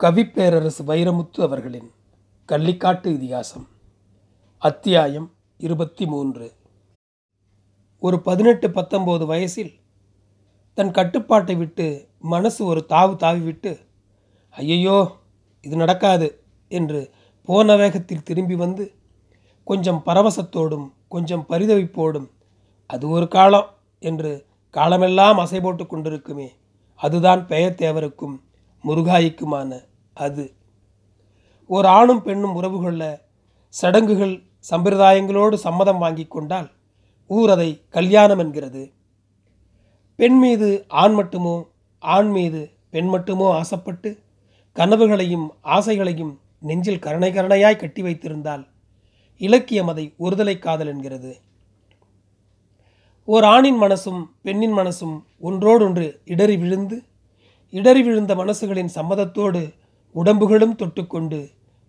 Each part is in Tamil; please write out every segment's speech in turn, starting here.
கவிப்பேரரசு வைரமுத்து அவர்களின் கள்ளிக்காட்டு இதிகாசம் அத்தியாயம் இருபத்தி மூன்று ஒரு பதினெட்டு பத்தொம்போது வயசில் தன் கட்டுப்பாட்டை விட்டு மனசு ஒரு தாவு தாவி விட்டு ஐயையோ இது நடக்காது என்று போன வேகத்தில் திரும்பி வந்து கொஞ்சம் பரவசத்தோடும் கொஞ்சம் பரிதவிப்போடும் அது ஒரு காலம் என்று காலமெல்லாம் அசை போட்டு கொண்டிருக்குமே அதுதான் பெயர்த்தேவருக்கும் முருகாய்க்குமான அது. ஒரு ஆணும் பெண்ணும் உறவு கொள்ள சடங்குகள் சம்பிரதாயங்களோடு சம்மதம் வாங்கி கொண்டால் ஊர் அதை கல்யாணம் என்கிறது. பெண் மீது ஆண் மட்டுமோ ஆண் மீது பெண் மட்டுமோ ஆசைப்பட்டு கனவுகளையும் ஆசைகளையும் நெஞ்சில் கருணை கருணையாய் கட்டி வைத்திருந்தால் இலக்கியம் அதை ஒருதலை காதல் என்கிறது. ஓர் ஆணின் மனசும் பெண்ணின் மனசும் ஒன்றோடொன்று இடறி விழுந்து இடறி விழுந்த மனசுகளின் சம்மதத்தோடு உடம்புகளும் தொட்டுக்கொண்டு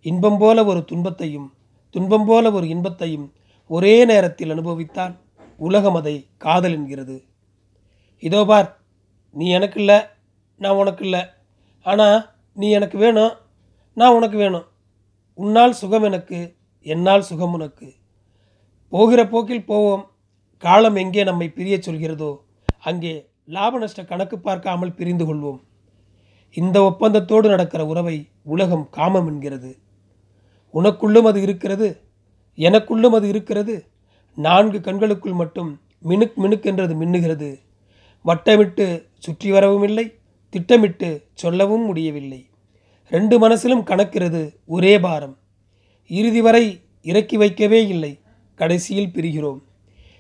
இன்பம் போல ஒரு துன்பத்தையும் துன்பம் போல ஒரு இன்பத்தையும் ஒரே நேரத்தில் அனுபவித்தால் உலகம் அதை காதல் என்கிறது. இதோ பார் நீ எனக்கு இல்லை நான் உனக்கு இல்லை ஆனால் நீ எனக்கு வேணும் நான் உனக்கு வேணும். உன்னால் சுகம் எனக்கு என்னால் சுகம் உனக்கு. போகிற போக்கில் போவோம் காலம் எங்கே நம்மை பிரியச் சொல்கிறதோ அங்கே லாப நஷ்ட கணக்கு பார்க்காமல் பிரிந்து கொள்வோம். இந்த ஒப்பந்தத்தோடு நடக்கிற உறவை உலகம் காமம் என்கிறது. உனக்குள்ளும் அது இருக்கிறது எனக்குள்ளும் அது இருக்கிறது. நான்கு கண்களுக்குள் மட்டும் மினுக் மினுக் என்றது மின்னுகிறது. வட்டமிட்டு சுற்றி வரவும் இல்லை திட்டமிட்டு சொல்லவும் முடியவில்லை. ரெண்டு மனசிலும் கணக்கிறது ஒரே பாரம். இறுதி வரை இறக்கி வைக்கவே இல்லை கடைசியில் பிரிகிறோம்.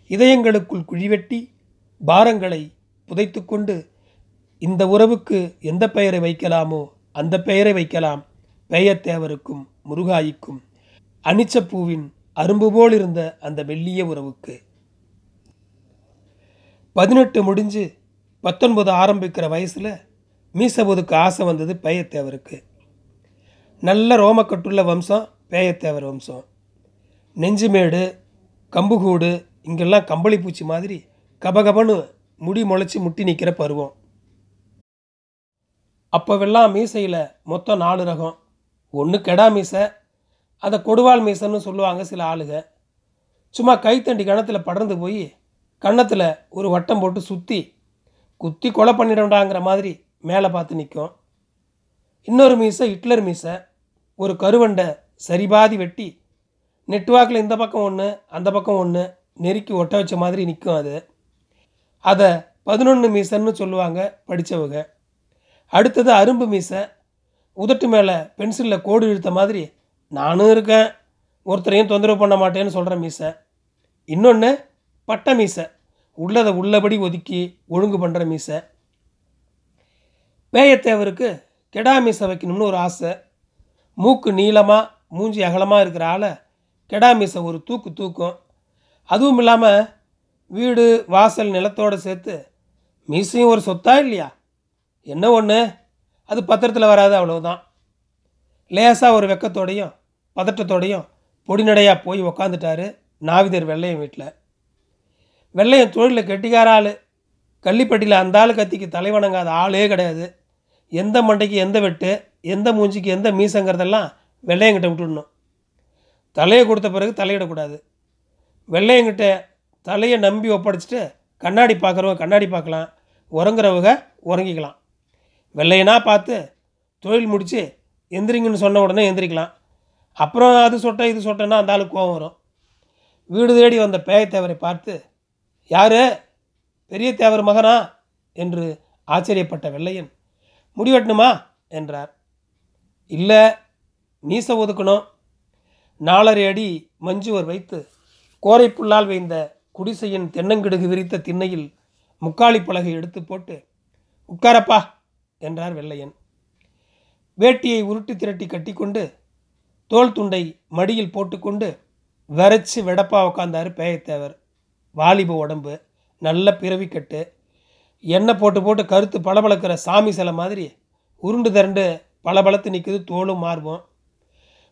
இதயங்களுக்குள் குழிவெட்டி பாரங்களை புதைத்துக்கொண்டு இந்த உறவுக்கு எந்த பெயரை வைக்கலாமோ அந்த பெயரை வைக்கலாம். பெயத்தேவருக்கும் முருகாய்க்கும். அனிச்சப்பூவின் அரும்பு போல் இருந்த அந்த மெல்லிய உறவுக்கு. பதினெட்டு முடிஞ்சு பத்தொன்பது ஆரம்பிக்கிற வயசில் மீசபோதுக்கு ஆசை வந்தது பேயத்தேவருக்கு நல்ல ரோமக்கட்டுள்ள வம்சம் பேயத்தேவர் வம்சம். நெஞ்சுமேடு கம்புகூடு இங்கெல்லாம் கம்பளி பூச்சி மாதிரி கபகபன்னு முடி முளைச்சி முட்டி நிற்கிற பருவம். அப்போவெல்லாம் மீசையில் மொத்தம் நாலு ரகம். ஒன்று கெடா மீசை அதை கொடுவாள் மீசைன்னு சொல்லுவாங்க சில ஆளுங்க சும்மா கைத்தண்டி கணத்தில் படர்ந்து போய் கன்னத்தில் ஒரு வட்டம் போட்டு சுற்றி குத்தி கொலை பண்ணிடண்டாங்கிற மாதிரி மேலே பார்த்து நிற்கும் இன்னொரு மீசை ஹிட்லர் மீசை. ஒரு கருவண்டை சரிபாதி வெட்டி நெட்வாக்கில் இந்த பக்கம் ஒன்று அந்த பக்கம் ஒன்று நெருக்கி ஒட்ட வச்ச மாதிரி நிற்கும் அது. அதை பதினொன்று மீசன்னு சொல்லுவாங்க படித்தவங்க அடுத்தது அரும்பு மீசை. உதட்டு மேலே பென்சிலில் கோடு இழுத்த மாதிரி நானும் இருக்கேன். ஒருத்தரையும் தொந்தரவு பண்ண மாட்டேன்னு சொல்கிற மீசை. இன்னொன்று பட்டை மீசை. உள்ளதை உள்ளபடி ஒதுக்கி ஒழுங்கு பண்ணுற மீசை. பேயத்தேவருக்கு கெடா மீசை வைக்கணும்னு ஒரு ஆசை. மூக்கு நீளமாக மூஞ்சி அகலமாக இருக்கிற ஆளை கெடா மீசை ஒரு தூக்கு தூக்கும். அதுவும் இல்லாமல் வீடு வாசல் நிலத்தோடு சேர்த்து மீசையும் ஒரு சொத்தா இல்லையா? என்ன ஒன்று அது பத்திரத்தில் வராது அவ்வளவுதான். லேசாக ஒரு வெக்கத்தோடையும் பதட்டத்தோடையும் பொடிநடையாக போய் உக்காந்துட்டாரு நாவிதர் வெள்ளையன் வீட்டில் வெள்ளையன் தொழிலில் கெட்டிக்கார ஆள். கள்ளிப்பட்டியில் அந்த ஆள் கத்திக்கு தலைவணங்காத ஆளே கிடையாது. எந்த மண்டைக்கு எந்த வெட்டு எந்த மூஞ்சிக்கு எந்த மீசங்கிறதெல்லாம் வெள்ளையங்கிட்ட விட்டுடணும். தலையை கொடுத்த பிறகு தலையிடக்கூடாது. வெள்ளையங்கிட்ட தலையை நம்பி ஒப்படைச்சிட்டு கண்ணாடி பார்க்குறவங்க கண்ணாடி பார்க்கலாம் உறங்குறவங்க உறங்கிக்கலாம். வெள்ளையனா பார்த்து தொழில் முடித்து எந்திரிங்கன்னு சொன்ன உடனே எந்திரிக்கலாம். அப்புறம் அது சொட்ட இது சொட்டன்னா அந்த ஆளுக்கு கோவம் வரும். வீடு தேடி வந்த பேயத்தேவரை பார்த்து யார்? பெரிய தேவர் மகனா? என்று ஆச்சரியப்பட்ட வெள்ளையன் முடிவெட்டணுமா என்றார். இல்லை மீசை ஒதுக்கணும். நாலரை அடி மஞ்சுவர் வைத்து கோரைப்புல்லால் வைந்த குடிசையின் தென்னங்கிடுகு விரித்த திண்ணையில் முக்காளி பலகை எடுத்து போட்டு உட்காரப்பா என்றார் வெள்ளையன். வேட்டியை உருட்டி திரட்டி கட்டிக்கொண்டு தோல் துண்டை மடியில் போட்டுக்கொண்டு விரைச்சி வெடப்பா உக்காந்தார் பேயத்தேவர். வாலிப உடம்பு நல்ல பிறவிக்கட்டு எண்ணெய் போட்டு போட்டு கருத்து பளபளக்கிற சாமி சிலை மாதிரி உருண்டு திரண்டு பளபளத்து நிற்குது தோலும் மார்பும்.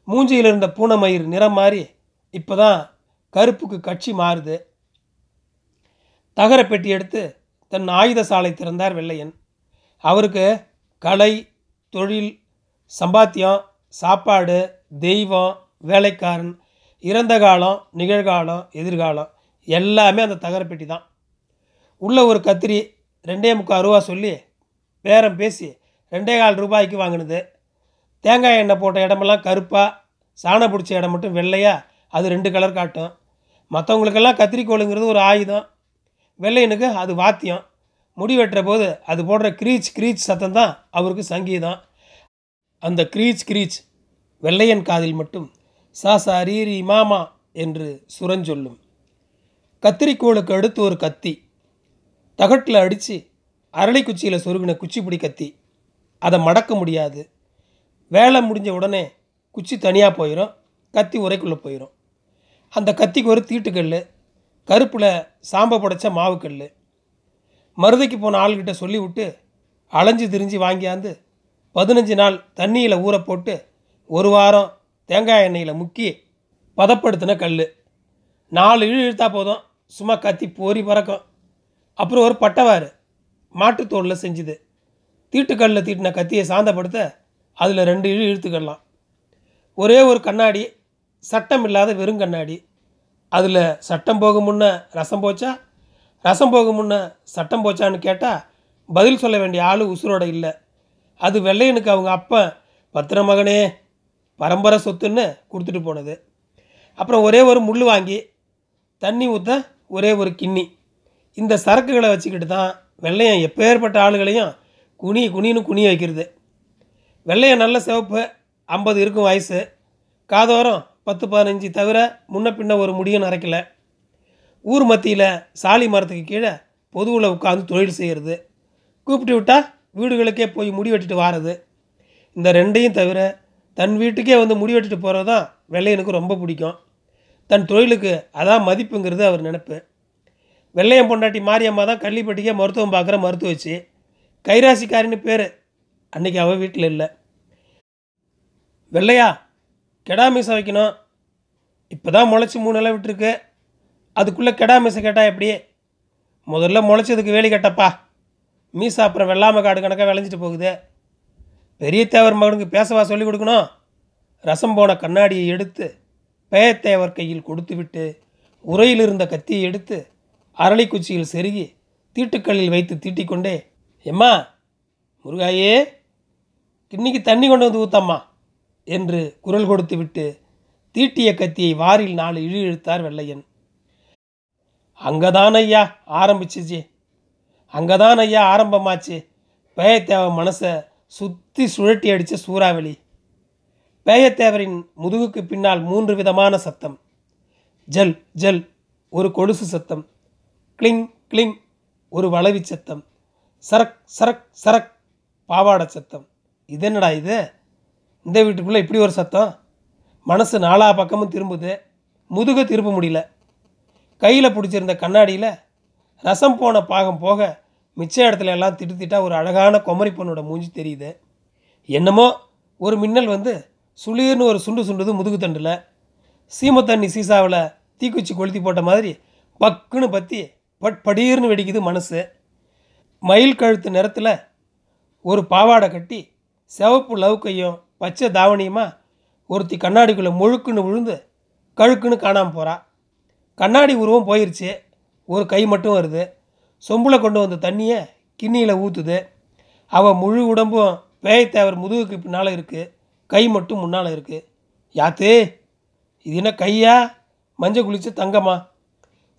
மூஞ்சியில் இருந்த பூனைமயிர் நிறம் மாறி இப்போ தான் கருப்புக்கு கட்சி மாறுது. தகர பெட்டி எடுத்து தன் ஆயுத சாலை திறந்தார் வெள்ளையன். அவருக்கு கலை தொழில் சம்பாத்தியம் சாப்பாடு தெய்வம் வேலைக்காரன் இறந்த காலம் நிகழ்காலம் எதிர்காலம் எல்லாமே அந்த தகரப்பெட்டி தான். உள்ள ஒரு கத்திரி ரெண்டே முக்கால் ரூபா சொல்லி பேரம் பேசி ரெண்டே கால் ரூபாய்க்கு வாங்கினது. தேங்காய் எண்ணெய் போட்ட இடமெல்லாம் கருப்பாக சாணம் பிடிச்ச இடம் மட்டும் வெள்ளையாக அது ரெண்டு கலர் காட்டும். மற்றவங்களுக்கெல்லாம் கத்திரிக்கோளுங்கிறது ஒரு ஆயுதம். வெள்ளையனுக்கு அது வாத்தியம். முடி வெட்டுற போது அது போடுற க்ரீச் க்ரீச் சத்தம் தான் அவருக்கு சங்கீதம். அந்த க்ரீச் க்ரீச் வெள்ளையன் காதில் மட்டும் சா சா ரீரி மாமா என்று சுரஞ்சொல்லும் கத்திரிக்கோளுக்கு அடுத்து ஒரு கத்தி. தகட்டில் அடித்து அரளி குச்சியில் சொருகின குச்சிப்பிடி கத்தி. அதை மடக்க முடியாது. வேலை முடிஞ்ச உடனே குச்சி தனியாக போயிடும் கத்தி உரைக்குள்ளே போயிடும் அந்த கத்திக்கு ஒரு தீட்டுக்கல் கருப்பில் சாம்பை படைச்ச மாவுக்கல் மருதைக்கு போன ஆள்கிட்ட சொல்லி விட்டு அலைஞ்சு திரிஞ்சு வாங்கியாந்து பதினஞ்சு நாள் தண்ணியில் ஊற போட்டு ஒரு வாரம் தேங்காய் எண்ணெயில் முக்கி பதப்படுத்தின கல் நாலு இழு இழுத்தா போதும். சும்மா கத்தி போரி பறக்கும். அப்புறம் ஒரு பட்டவாறு மாட்டுத்தோலில் செஞ்சுது. தீட்டுக்கல்லில் தீட்டின கத்தியை சாந்தப்படுத்த அதில் ரெண்டு இழு இழுத்துக்கலாம். ஒரே ஒரு கண்ணாடி சட்டம் இல்லாத வெறும் கண்ணாடி. அதில் சட்டம் போக முன்ன ரசம் போச்சா? ரசம் போக முன்ன சட்டம் போச்சான்னு கேட்டால் பதில் சொல்ல வேண்டிய ஆள் உசுரோட இல்லை. அது வெள்ளையனுக்கு அவங்க அப்பன் பத்திர மகனே பரம்பரை சொத்துன்னு கொடுத்துட்டு போனது. அப்புறம் ஒரே ஒரு முள் வாங்கி தண்ணி ஊற்ற ஒரே ஒரு கிண்ணி. இந்த சரக்குகளை வச்சுக்கிட்டு தான் வெள்ளையன் எப்பேற்பட்ட ஆளுகளையும் குனி குனின்னு குனிய வைக்கிறது. வெள்ளையன் நல்ல சிவப்பு ஐம்பது இருக்கும் வயசு. காதோரம் பத்து பதினஞ்சு தவிர முன்ன பின்ன ஒரு முடியும் நரைக்கல. ஊர் மத்தியில் சாலி மரத்துக்கு கீழே பொதுவில் உட்காந்து தொழில் செய்கிறது கூப்பிட்டு விட்டால் வீடுகளுக்கே போய் முடி வெட்டிட்டு வாரது. இந்த ரெண்டையும் தவிர தன் வீட்டுக்கே வந்து முடி வெட்டிட்டு போகிறது தான் வெள்ளையனுக்கு ரொம்ப பிடிக்கும். தன் தொழிலுக்கு அதான் மதிப்புங்கிறது அவர் நினப்பு. வெள்ளையன் பொண்டாட்டி மாரியம்மா தான் கள்ளிப்பட்டிக்கே மருத்துவம் பார்க்குற மருத்துவச்சு. கைராசிக்காரின்னு பேர். அன்னைக்கு அவள் வீட்டில் இல்லை. வெள்ளையா கெடா மீசை வைக்கணும். இப்போ தான் முளைச்சி மூணு இலை விட்டுருக்கு. அதுக்குள்ளே கெடா மீசை கேட்டால் எப்படியே? முதல்ல முளைச்சதுக்கு வேலி கட்டப்பா. மீசை அப்புறம் வெள்ளாமை காடு கணக்காக விளைஞ்சிட்டு போகுது. பெரிய தேவர் மகனுக்கு பேசவா சொல்லிக் கொடுக்கணும். ரசம் போன கண்ணாடியை எடுத்து பேயத்தேவர் கையில் கொடுத்து விட்டு உரையில் இருந்த கத்தியை எடுத்து அரளிக்குச்சியில் செருகி தீட்டுக்கல்லில் வைத்து தீட்டிக்கொண்டே எம்மா முருகாயே இன்னைக்கு தண்ணி கொண்டு வந்து ஊத்தம்மா என்று குரல் கொடுத்து விட்டு தீட்டிய கத்தியை வாரில் நாலு இழு இழுத்தார் வெள்ளையன். அங்கதான் ஐயா ஆரம்பிச்சிச்சு. அங்கதான் ஐயா ஆரம்பமாச்சு. பேயத்தேவ மனசை சுற்றி சுழட்டி அடித்த சூறாவளி. பேயத்தேவரின் முதுகுக்கு பின்னால் மூன்று விதமான சத்தம். ஜல் ஜல் ஒரு கொலுசு சத்தம். கிளிங் கிளிங் ஒரு வளவி சத்தம். சரக் சரக் சரக் பாவாடை சத்தம். இது என்னடா இது? இந்த வீட்டுக்குள்ளே இப்படி ஒரு சத்தம்? மனசு நாலா பக்கமும் திரும்புது. முதுக திரும்ப முடியல. கையில் பிடிச்சிருந்த கண்ணாடியில் ரசம் போன பாகம் போக மிச்ச இடத்துல எல்லாம் திட்டு திட்டா ஒரு அழகான குமரி பொண்ணோட மூஞ்சி தெரியுது. என்னமோ ஒரு மின்னல் வந்து சுளீர்னு ஒரு சுண்டு சுண்டுது முதுகு தண்டில். சீம தண்ணி சீசாவில் தீக்குச்சி கொளுத்தி போட்ட மாதிரி பக்குன்னு பற்றி பட் படீர்னு வெடிக்குது மனசு. மயில் கழுத்து நிறத்தில் ஒரு பாவாடை கட்டி சிவப்பு லவ் கையும் பச்சை தாவணியுமா ஒருத்தி கண்ணாடிக்குள்ளே முழுக்குன்னு விழுந்து கழுக்குன்னு காணாமல் போகிறா கண்ணாடி உருவம் போயிருச்சு. ஒரு கை மட்டும் வருது. சொம்பில் கொண்டு வந்த தண்ணியை கிண்ணியில் ஊற்றுது அவள் முழு உடம்பும் பேயத்தேவர் முதுகுக்கு பின்னால் இருக்குது கை மட்டும் முன்னால் இருக்குது யாத்தே இது என்ன கையா? மஞ்சள் குளிச்ச தங்கமா?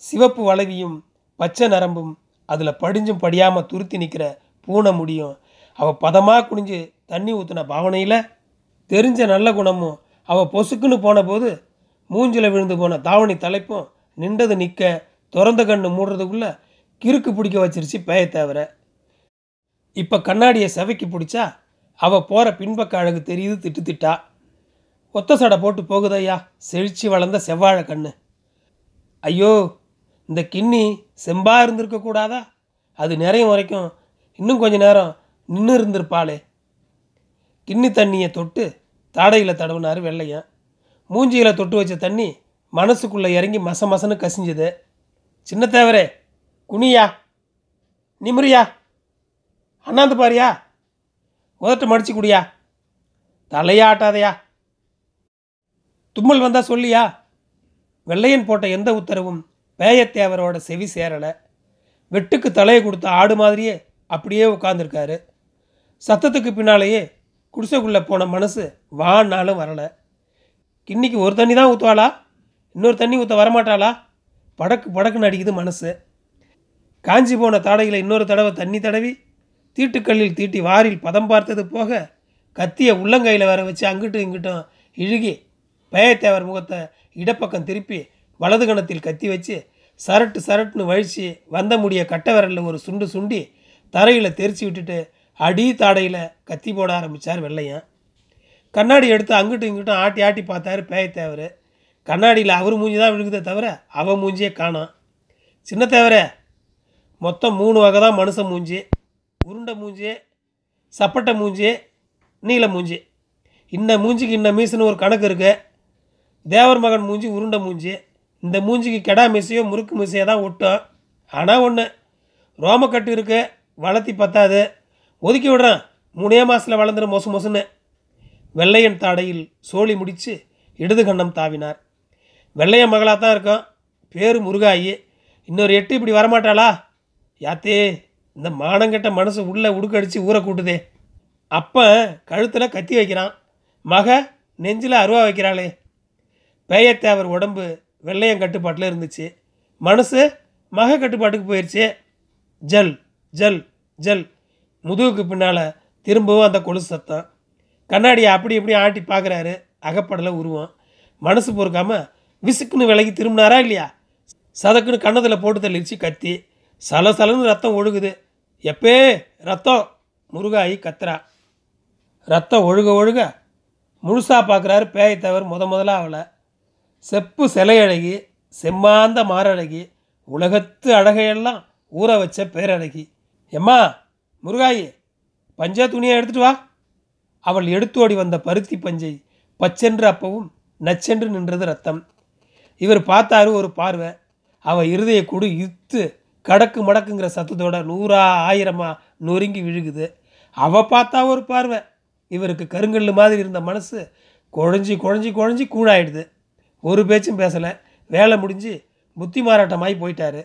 சிவப்பு வளவியும் பச்சை நரம்பும் அதில் படிஞ்சும் படியாமல் துருத்தி நிற்கிற பூனை முடியும். அவள் பதமாக குனிஞ்சு தண்ணி ஊற்றின பாவனையில் தெரிஞ்ச நல்ல குணமும் அவள் பொசுக்குன்னு போன போது மூஞ்சில் விழுந்து போன தாவணி தலைப்பும் நின்றது நிற்க திறந்த கண்ணு மூடுறதுக்குள்ளே கிறுக்கு பிடிக்க வச்சிருச்சு பேய தவிர. இப்போ கண்ணாடியை செவைக்கு பிடிச்சா அவள் போகிற பின்பக்க அழகு தெரியுது திட்டு திட்டா. ஒத்த சடை போட்டு போகுதையா? செழிச்சு வளர்ந்த செவ்வாழை கண்ணு. ஐயோ இந்த கிண்ணி செம்பாக இருந்திருக்கக்கூடாதா அது நிறையும் வரைக்கும் இன்னும் கொஞ்ச நேரம் நின்று இருந்திருப்பாளே. கிண்ணி தண்ணியை தொட்டு தாடையில் தடவுனார் வெள்ளையன். மூஞ்சியில் தொட்டு வச்ச தண்ணி மனசுக்குள்ளே இறங்கி மச மசன்னு கசிஞ்சது. சின்ன தேவரே குனியா நிமிரியா அண்ணாந்து பாரியா உதட்ட மடிச்சு குடியா தலையாட்டாதையா தும்மல் வந்தால் சொல்லியா வெள்ளையன் போட்ட எந்த உத்தரவும் பேயத்தேவரோட செவி சேரலை. வெட்டுக்கு தலையை கொடுத்த ஆடு மாதிரியே அப்படியே உட்காந்துருக்காரு சத்தத்துக்கு பின்னாலேயே குடிசைக்குள்ளே போன மனசு வான்னாலும் வரலை. இன்னைக்கு ஒரு தண்ணி தான் ஊற்றுவாளா இன்னொரு தண்ணி ஊற்ற வரமாட்டாளா? படக்கு படக்குன்னு அடிக்குது மனசு. காஞ்சி போன தாடையில் இன்னொரு தடவை தண்ணி தடவி தீட்டுக்கல்லில் தீட்டி வாரில் பதம் பார்த்தது போக கத்தியை உள்ளங்கையில் வர வச்சு அங்கிட்டும் இங்கிட்டும் இழுகி பயத்தேவர் முகத்தை இடப்பக்கம் திருப்பி வலது கணத்தில் கத்தி வச்சு சரட்டு சரட்டுன்னு வழித்து வந்த முடிய கட்டை விரலில் ஒரு சுண்டு சுண்டி தரையில் தெரிச்சு விட்டுட்டு அடி தாடையில் கத்தி போட ஆரம்பித்தார் வெள்ளையன். கண்ணாடி எடுத்து அங்கிட்டும் இங்கிட்டும் ஆட்டி ஆட்டி பார்த்தாரு பேயத்தேவர். கண்ணாடியில் அவர் மூஞ்சி தான் விழுகுதே தவிர அவன் மூஞ்சியே காணோம். சின்ன தேவரே மொத்தம் மூணு வகை தான் மனுஷன் மூஞ்சி. உருண்டை மூஞ்சி சப்பட்டை மூஞ்சி நீல மூஞ்சி. இன்ன மூஞ்சிக்கு இன்ன மீசுன்னு ஒரு கணக்கு இருக்குது தேவர் மகன் மூஞ்சி உருண்டை மூஞ்சி. இந்த மூஞ்சிக்கு கெடா மீசையோ முறுக்கு மீசையோ தான் ஒட்டும். ஆனால் ஒன்று ரோமக்கட்டு இருக்குது வளர்த்தி பத்தாது. ஒதுக்கி விடுறான் மூணே மாதத்தில் வளர்ந்துடும் மொசு மொசுன்னு. வெள்ளையன் தாடையில் சோழி முடித்து இடது கண்ணம் தாவினார். வெள்ளைய மகளாக தான் இருக்கும் பேர் முருகாயி. இன்னொரு எட்டு இப்படி வரமாட்டாளா? யாத்தே இந்த மானங்கெட்ட மனசு உள்ளே உடுக்கடிச்சு ஊரை கூட்டுதே. அப்போ கழுத்தில் கத்தி வைக்கிறான். மக நெஞ்சில் அருவா வைக்கிறாளே. பேயத்தேவர் உடம்பு வெள்ளையம் கட்டுப்பாட்டில் இருந்துச்சு. மனசு மக கட்டுப்பாட்டுக்கு போயிடுச்சு ஜல் ஜல் ஜல். முதுகுக்கு பின்னால் திரும்பவும் அந்த கொலுசு சத்தம். கண்ணாடியை அப்படி இப்படி ஆட்டி பார்க்குறாரு அகப்படலை உருவம். மனசு பொறுக்காமல் விசுக்குன்னு விலகி திரும்பினாரா இல்லையா? சதக்குன்னு கண்ணத்தில் போட்டு தள்ளிடுச்சு கத்தி. சலசலன்னு ரத்தம் ஒழுகுது. எப்பே ரத்தம். முருகாயி கத்துறா. ரத்தம் ஒழுக ஒழுக முழுசாக பார்க்குறாரு பேயை தவிர முத முதலாக அவளை. செப்பு சிலையழகி செம்மாந்த மாரழகி உலகத்து அழகையெல்லாம் ஊற வச்ச பேரழகி. எம்மா முருகாயி பஞ்சா துணியை எடுத்துட்டு வா. அவள் எடுத்தோடி வந்த பருத்தி பஞ்சை பச்சென்று அப்பவும் நச்சென்று நின்றது ரத்தம். இவர் பார்த்தாரு ஒரு பார்வை. அவள் இருதய கொடு இத்து கடக்கு மடக்குங்கிற சத்தத்தோட நூறா ஆயிரமா நொறுங்கி விழுகுது. அவள் பார்த்தா ஒரு பார்வை. இவருக்கு கருங்கல் மாதிரி இருந்த மனசு குழஞ்சி குழஞ்சி குழஞ்சி கூழாயிடுது ஒரு பேச்சும் பேசலை. வேலை முடிஞ்சு புத்தி மாறாட்டமாகி போயிட்டாரு.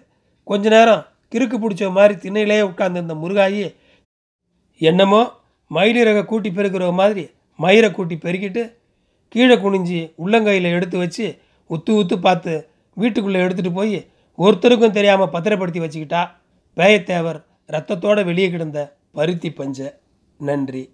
கொஞ்ச நேரம் கிறுக்கு பிடிச்ச மாதிரி திண்ணையிலேயே உட்காந்துருந்த முருகாயி என்னமோ மயிலிறக கூட்டி பெருக்கிற மாதிரி மயிரை கூட்டி பெருக்கிட்டு கீழே குனிஞ்சி உள்ளங்கையில் எடுத்து வச்சு உத்து உத்து பார்த்து வீட்டுக்குள்ளே எடுத்துகிட்டு போய் ஒருத்தருக்கும் தெரியாமல் பத்திரப்படுத்தி வச்சுக்கிட்டா பேயத்தேவர் ரத்தத்தோடு வெளியே கிடந்த பருத்தி பஞ்சை. நன்றி.